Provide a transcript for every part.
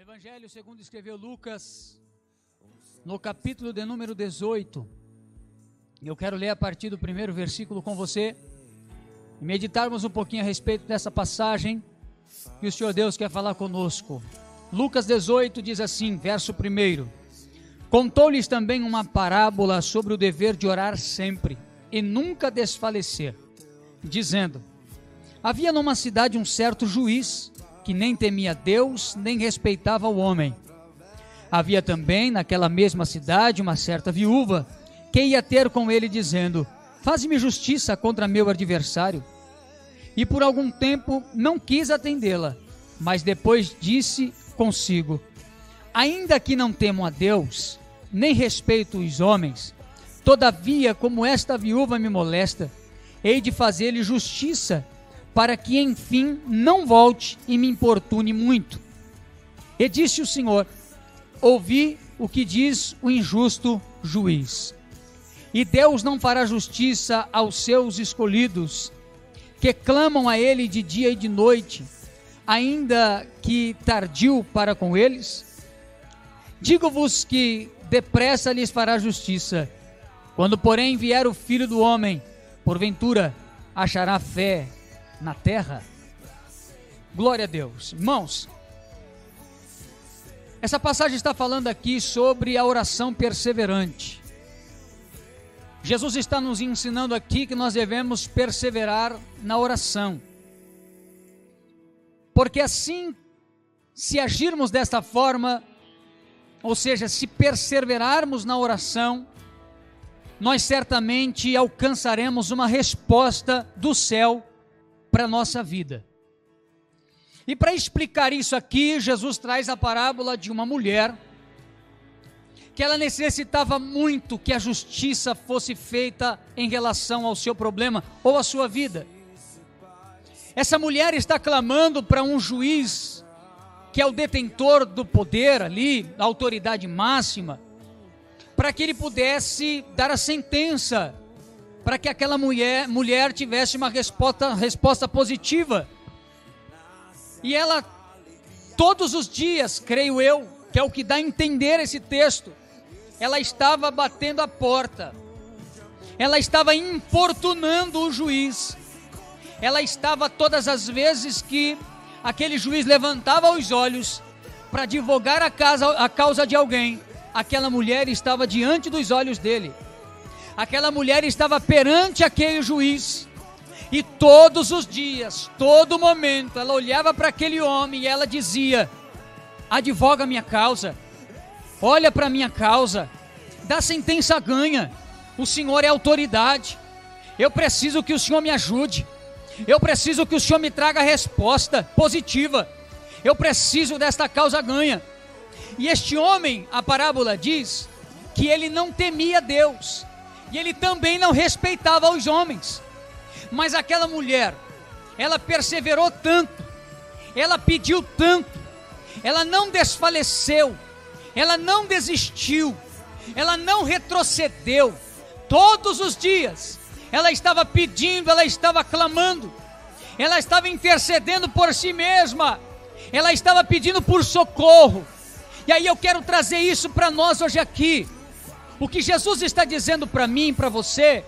Evangelho segundo escreveu Lucas, no capítulo de número 18. Eu quero ler a partir do primeiro versículo com você e meditarmos um pouquinho a respeito dessa passagem que o Senhor Deus quer falar conosco. Lucas 18 diz assim, verso 1: Contou-lhes também uma parábola sobre o dever de orar sempre e nunca desfalecer, dizendo: Havia numa cidade um certo juiz que nem temia Deus, nem respeitava o homem. Havia também naquela mesma cidade uma certa viúva que ia ter com ele dizendo: Faz-me justiça contra meu adversário. E por algum tempo não quis atendê-la, mas depois disse consigo: Ainda que não temo a Deus, nem respeito os homens, todavia, como esta viúva me molesta, hei de fazer-lhe justiça para que enfim não volte e me importune muito. E disse o Senhor: Ouvi o que diz o injusto juiz. E Deus não fará justiça aos seus escolhidos, que clamam a Ele de dia e de noite, ainda que tardio para com eles? Digo-vos que depressa lhes fará justiça. Quando, porém, vier o filho do homem, porventura achará fé na terra. Glória a Deus. Irmãos, essa passagem está falando aqui sobre a oração perseverante. Jesus está nos ensinando aqui que nós devemos perseverar na oração. Porque assim, se agirmos desta forma, ou seja, se perseverarmos na oração, nós certamente alcançaremos uma resposta do céu para a nossa vida. E para explicar isso aqui, Jesus traz a parábola de uma mulher que ela necessitava muito que a justiça fosse feita em relação ao seu problema ou à sua vida. Essa mulher está clamando para um juiz que é o detentor do poder ali, da autoridade máxima, para que ele pudesse dar a sentença para que aquela mulher, mulher tivesse uma resposta, resposta positiva. E ela, todos os dias, creio eu, que é o que dá a entender esse texto, ela estava batendo a porta, ela estava importunando o juiz, ela estava todas as vezes que aquele juiz levantava os olhos para advogar a, casa, a causa de alguém, aquela mulher estava diante dos olhos dele aquela mulher estava perante aquele juiz. E todos os dias, todo momento, ela olhava para aquele homem e ela dizia: Advoga minha causa, olha para minha causa, dá sentença ganha. O Senhor é autoridade. Eu preciso que o Senhor me ajude. Eu preciso que o Senhor me traga resposta positiva. Eu preciso desta causa ganha. E este homem, a parábola diz que ele não temia Deus, e ele também não respeitava os homens. Mas aquela mulher, ela perseverou tanto, ela pediu tanto, ela não desfaleceu, ela não desistiu, ela não retrocedeu. Todos os dias, ela estava pedindo, ela estava clamando, ela estava intercedendo por si mesma, ela estava pedindo por socorro. E aí eu quero trazer isso para nós hoje aqui. O que Jesus está dizendo para mim para você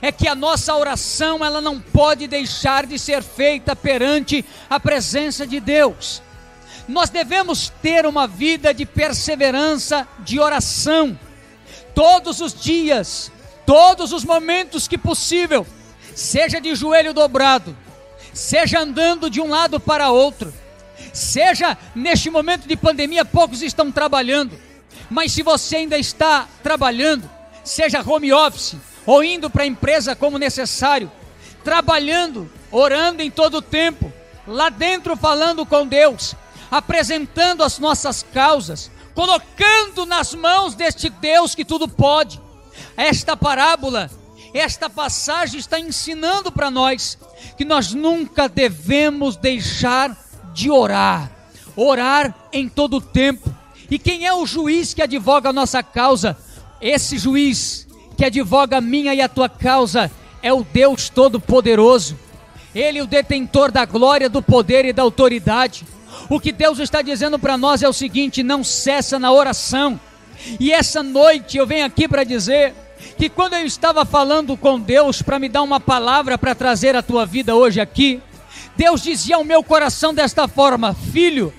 é que a nossa oração ela não pode deixar de ser feita perante a presença de Deus. Nós devemos ter uma vida de perseverança, de oração, todos os dias, todos os momentos que possível, seja de joelho dobrado, seja andando de um lado para outro, seja neste momento de pandemia, poucos estão trabalhando, mas se você ainda está trabalhando, seja home office ou indo para a empresa como necessário, trabalhando, orando em todo o tempo, lá dentro falando com Deus, apresentando as nossas causas, colocando nas mãos deste Deus que tudo pode. Esta parábola, esta passagem está ensinando para nós que nós nunca devemos deixar de orar, orar em todo o tempo e quem é o juiz que advoga a nossa causa? Esse juiz que advoga a minha e a tua causa é o Deus Todo-Poderoso. Ele, o detentor da glória, do poder e da autoridade. O que Deus está dizendo para nós é o seguinte: não cessa na oração. E essa noite eu venho aqui para dizer que quando eu estava falando com Deus para me dar uma palavra para trazer a tua vida hoje aqui, Deus dizia ao meu coração desta forma: Filho,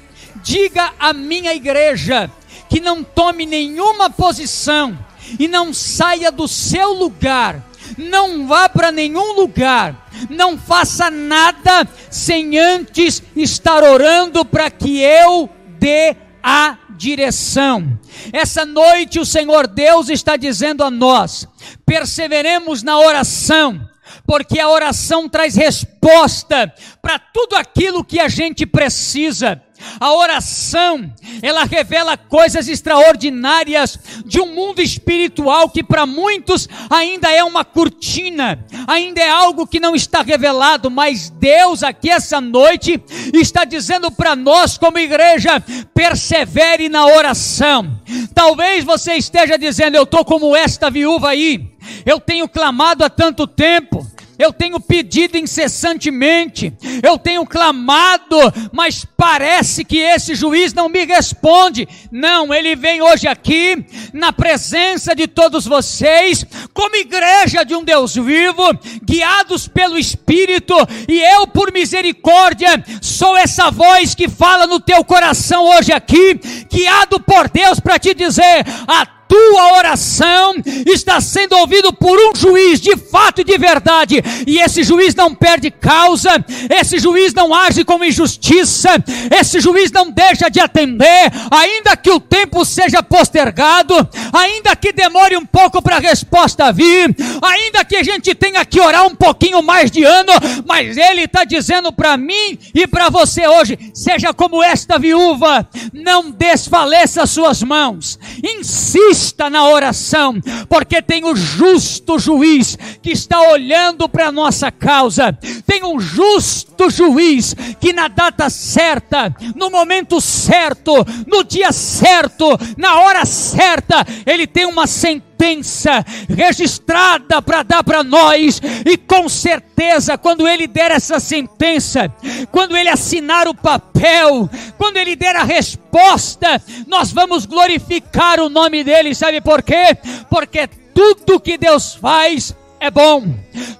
diga à minha igreja que não tome nenhuma posição e não saia do seu lugar, não vá para nenhum lugar, não faça nada sem antes estar orando para que eu dê a direção. Essa noite o Senhor Deus está dizendo a nós: perseveremos na oração, porque a oração traz resposta para tudo aquilo que a gente precisa. A oração, ela revela coisas extraordinárias de um mundo espiritual que para muitos ainda é uma cortina, ainda é algo que não está revelado, mas Deus aqui essa noite está dizendo para nós como igreja, persevere na oração. Talvez você esteja dizendo, eu estou como esta viúva aí, eu tenho clamado há tanto tempo, eu tenho pedido incessantemente, eu tenho clamado, mas parece que esse juiz não me responde. Não, ele vem hoje aqui, na presença de todos vocês, como igreja de um Deus vivo, guiados pelo Espírito, e eu, por misericórdia, sou essa voz que fala no teu coração hoje aqui, guiado por Deus para te dizer: a tua oração está sendo ouvido por um juiz de fato e de verdade, e esse juiz não perde causa, esse juiz não age com injustiça, esse juiz não deixa de atender, ainda que o tempo seja postergado, ainda que demore um pouco para a resposta vir, ainda que a gente tenha que orar um pouquinho mais de ano, mas ele está dizendo para mim e para você hoje: seja como esta viúva, não desfaleça suas mãos, insista insista na oração, porque tem o justo juiz que está olhando para a nossa causa, tem um justo juiz que na data certa, no momento certo, no dia certo, na hora certa, ele tem uma sentença registrada para dar para nós, e com certeza, quando ele der essa sentença, quando ele assinar o papel, quando ele der a resposta, nós vamos glorificar o nome dele, sabe por quê? Porque tudo que Deus faz é bom.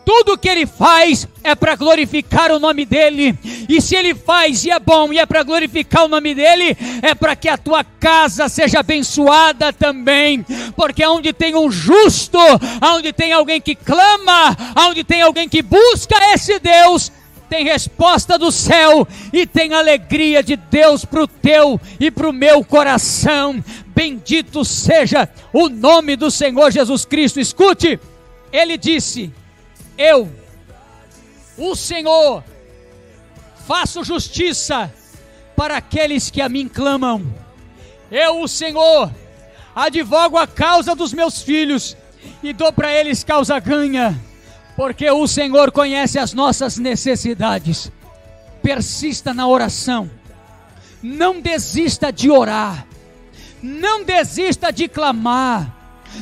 Tudo que ele faz é para glorificar o nome dele. E se ele faz e é bom e é para glorificar o nome dele, é para que a tua casa seja abençoada também. Porque onde tem um justo, onde tem alguém que clama, onde tem alguém que busca esse Deus, tem resposta do céu e tem alegria de Deus para o teu e para o meu coração. Bendito seja o nome do Senhor Jesus Cristo. Escute ele disse: Eu, o Senhor, faço justiça para aqueles que a mim clamam. Eu, o Senhor, advogo a causa dos meus filhos e dou para eles causa ganha, porque o Senhor conhece as nossas necessidades. Persista na oração, não desista de orar, não desista de clamar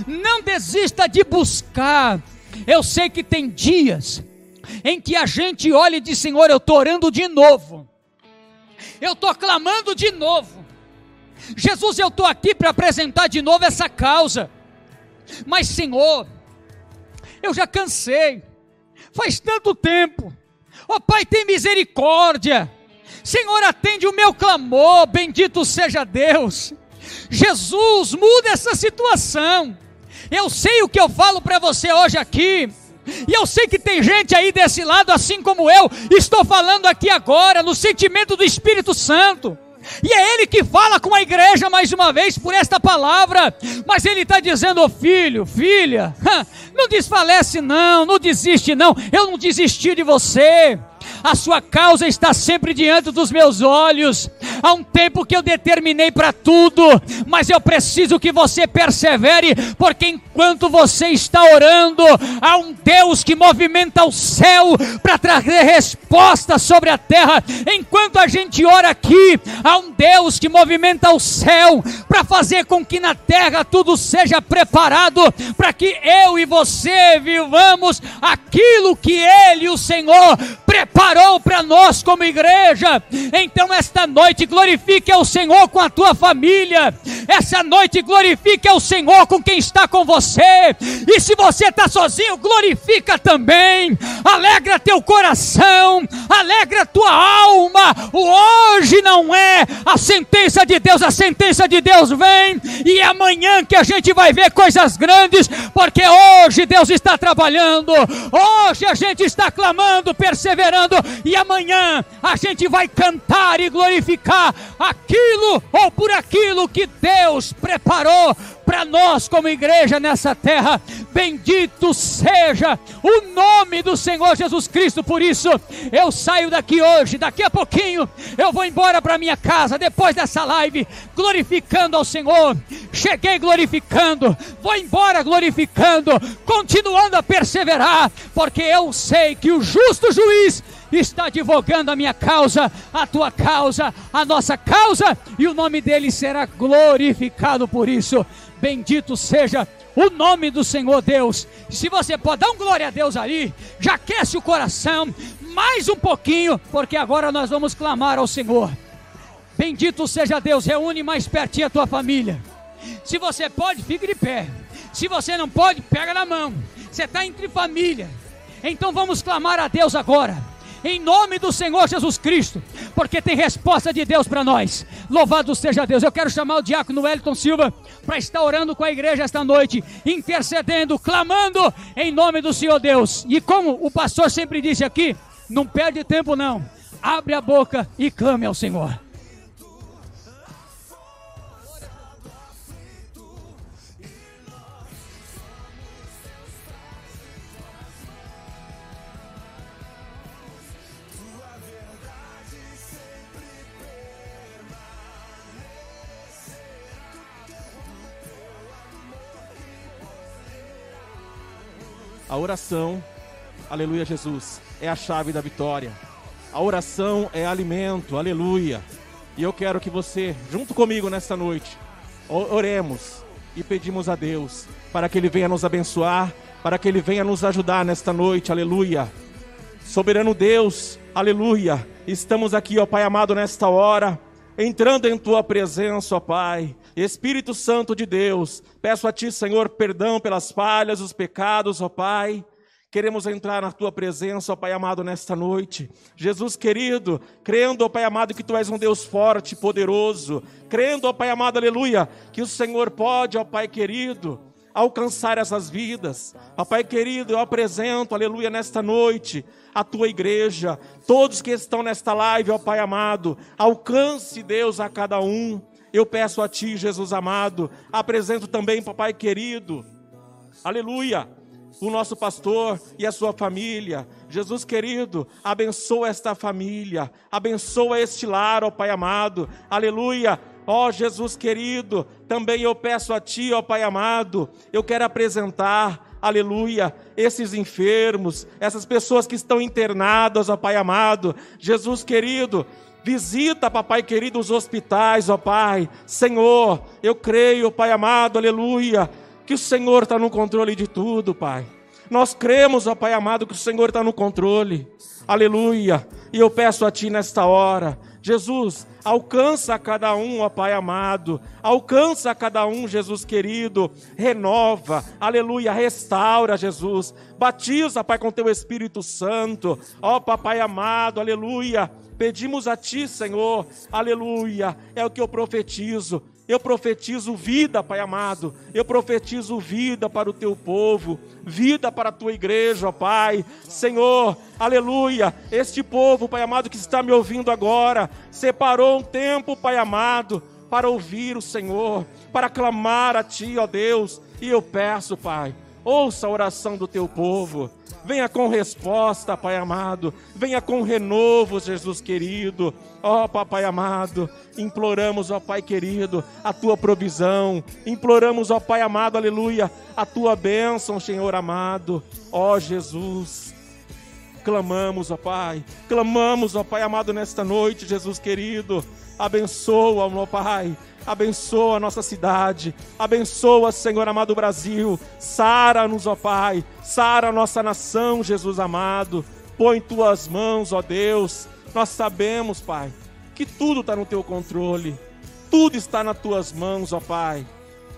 não desista de buscar. Eu sei que tem dias em que a gente olha e diz: Senhor, eu estou orando de novo, eu estou clamando de novo. Jesus, eu estou aqui para apresentar de novo essa causa, mas Senhor, eu já cansei, faz tanto tempo. Ó oh, Pai, tem misericórdia. Senhor, atende o meu clamor, bendito seja Deus. Jesus, muda essa situação. Eu sei o que eu falo para você hoje aqui. E eu sei que tem gente aí desse lado, assim como eu, estou falando aqui agora, no sentimento do Espírito Santo. E é Ele que fala com a igreja mais uma vez por esta palavra. Mas Ele está dizendo, oh, filho, filha, não desfalece não, não desiste não. Eu não desisti de você a sua causa está sempre diante dos meus olhos. Há um tempo que eu determinei para tudo, mas eu preciso que você persevere, porque enquanto você está orando, há um Deus que movimenta o céu para trazer respostas sobre a terra. Enquanto a gente ora aqui, há um Deus que movimenta o céu para fazer com que na terra tudo seja preparado para que eu e você vivamos aquilo que Ele, o Senhor, preparou para nós como igreja. Então, esta noite, glorifique ao Senhor com a tua família. Essa noite glorifique ao Senhor com quem está com você. E se você está sozinho, glorifica também. Alegra teu coração, alegra tua alma. O hoje não é a sentença de Deus, a sentença de Deus vem e é amanhã que a gente vai ver coisas grandes, porque hoje Deus está trabalhando. Hoje a gente está clamando, perseverando e amanhã a gente vai cantar e glorificar aquilo ou por aquilo que Deus preparou para nós como igreja nessa terra. Bendito seja o nome do Senhor Jesus Cristo. Por isso, eu saio daqui hoje, daqui a pouquinho, eu vou embora para minha casa depois dessa live, glorificando ao Senhor. Cheguei glorificando, vou embora glorificando, continuando a perseverar, porque eu sei que o justo juiz está advogando a minha causa, a tua causa, a nossa causa, e o nome dele será glorificado por isso. Bendito seja o nome do Senhor Deus. Se você pode dar um glória a Deus ali, já aquece o coração, mais um pouquinho, porque agora nós vamos clamar ao Senhor. Bendito seja Deus, reúne mais pertinho a tua família. Se você pode, fique de pé. Se você não pode, pega na mão. Você está entre família. Então vamos clamar a Deus agora em nome do Senhor Jesus Cristo, porque tem resposta de Deus para nós. Louvado seja Deus. Eu quero chamar o diácono Wellington Silva para estar orando com a igreja esta noite, intercedendo, clamando em nome do Senhor Deus. E como o pastor sempre disse aqui, não perde tempo não. Abre a boca e clame ao Senhor. A oração, aleluia Jesus, é a chave da vitória. A oração é alimento, aleluia. E eu quero que você, junto comigo nesta noite, oremos e pedimos a Deus para que Ele venha nos abençoar, para que Ele venha nos ajudar nesta noite, aleluia. Soberano Deus, aleluia. Estamos aqui, ó Pai amado, nesta hora, entrando em Tua presença, ó Pai Espírito Santo de Deus, peço a Ti, Senhor, perdão pelas falhas, os pecados, ó Pai. Queremos entrar na tua presença, ó Pai amado, nesta noite. Jesus querido, crendo, ó Pai amado, que tu és um Deus forte, poderoso. Crendo, ó Pai amado, aleluia, que o Senhor pode, ó Pai querido, alcançar essas vidas. Ó Pai querido, eu apresento, aleluia, nesta noite, a tua igreja, todos que estão nesta live, ó Pai amado, alcance, Deus, a cada um. Eu peço a Ti, Jesus amado, apresento também, papai querido, aleluia, o nosso pastor e a sua família. Jesus querido, abençoa esta família, abençoa este lar, ó Pai amado, aleluia. Ó Jesus querido, também eu peço a Ti, ó Pai amado, eu quero apresentar, aleluia, esses enfermos, essas pessoas que estão internadas, ó Pai amado. Jesus querido, Visita, papai querido, os hospitais, ó Pai. Senhor, eu creio, Pai amado, aleluia, que o Senhor está no controle de tudo, Pai. Nós cremos, ó Pai amado, que o Senhor está no controle. Aleluia. E eu peço a Ti nesta hora, Jesus, alcança cada um, ó Pai amado, alcança cada um, Jesus querido, renova, aleluia, restaura, Jesus, batiza, Pai, com Teu Espírito Santo, ó Papai amado, aleluia, Pedimos a Ti, Senhor, aleluia, é o que eu profetizo. Eu profetizo vida, Pai amado. Eu profetizo vida para o teu povo, vida para a tua igreja, Pai. Senhor, aleluia. Este povo, Pai amado, que está me ouvindo agora, separou um tempo, Pai amado, para ouvir o Senhor, para clamar a Ti, ó Deus. E eu peço, Pai, ouça a oração do teu povo. Venha com resposta, Pai amado. Venha com renovo, Jesus querido. Ó oh, Papai amado, imploramos, ó Pai querido, a tua provisão. Imploramos, ó Pai amado, aleluia, a tua bênção, Senhor amado. Ó Jesus, clamamos, ó Pai. Clamamos, ó Pai amado, nesta noite, Jesus querido. Abençoa, meu Pai abençoa a nossa cidade, abençoa, Senhor amado Brasil, sara-nos, ó Pai, sara a nossa nação, Jesus amado, põe em tuas mãos, ó Deus, nós sabemos, Pai, que tudo está no teu controle, tudo está nas tuas mãos, ó Pai.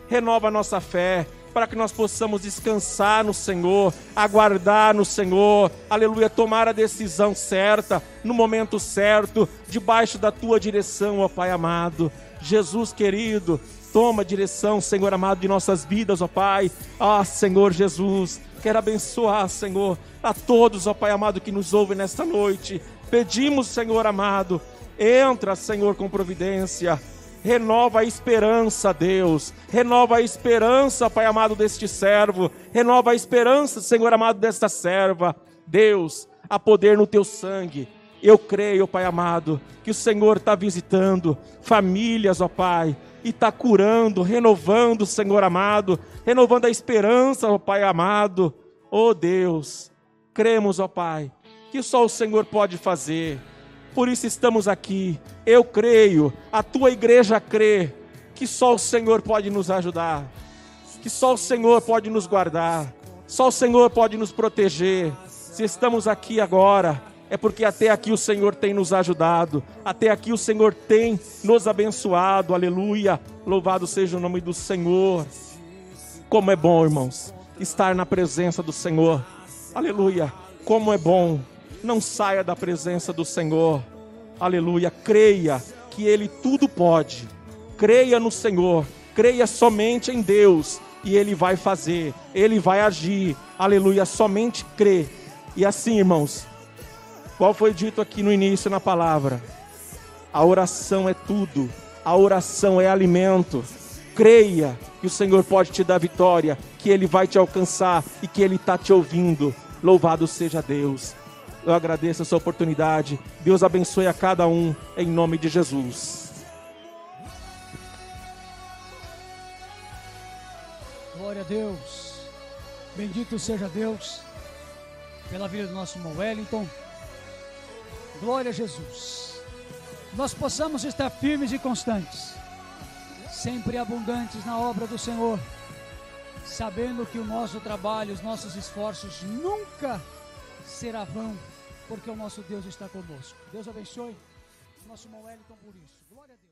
Renova a nossa fé, para que nós possamos descansar no Senhor, aguardar no Senhor, aleluia, tomar a decisão certa, no momento certo, debaixo da tua direção, ó Pai amado. Jesus querido, toma a direção, Senhor amado, de nossas vidas, ó Pai. Ah, Senhor Jesus, quero abençoar, Senhor, a todos, ó Pai amado, que nos ouvem nesta noite. Pedimos, Senhor amado, entra, Senhor, com providência. Renova a esperança, Deus. Renova a esperança, Pai amado, deste servo. Renova a esperança, Senhor amado, desta serva. Deus, há poder no teu sangue. Eu creio, Pai amado, que o Senhor está visitando famílias, ó Pai, e está curando, renovando, Senhor amado, renovando a esperança, ó Pai amado. Ó Deus, cremos, ó Pai, que só o Senhor pode fazer. Por isso estamos aqui. Eu creio, a tua igreja crê que só o Senhor pode nos ajudar, que só o Senhor pode nos guardar, só o Senhor pode nos proteger. Se estamos aqui agora, é porque até aqui o Senhor tem nos ajudado, até aqui o Senhor tem nos abençoado, aleluia. Louvado seja o nome do Senhor. Como é bom, irmãos, estar na presença do Senhor, aleluia. Como é bom não saia da presença do Senhor. Aleluia. Creia que Ele tudo pode. Creia no Senhor. Creia somente em Deus. E Ele vai fazer. Ele vai agir. Aleluia. Somente crê. E assim, irmãos, qual foi dito aqui no início na palavra? A oração é tudo. A oração é alimento. Creia que o Senhor pode te dar vitória, que Ele vai te alcançar e que Ele está te ouvindo. Louvado seja Deus. Eu agradeço essa oportunidade. Deus abençoe a cada um, em nome de Jesus. Glória a Deus. Bendito seja Deus pela vida do nosso irmão Wellington. Glória a Jesus. Nós possamos estar firmes e constantes, sempre abundantes na obra do Senhor, sabendo que o nosso trabalho, os nossos esforços nunca será vão porque o nosso Deus está conosco. Deus abençoe nosso irmão Wellington por isso. Glória a Deus.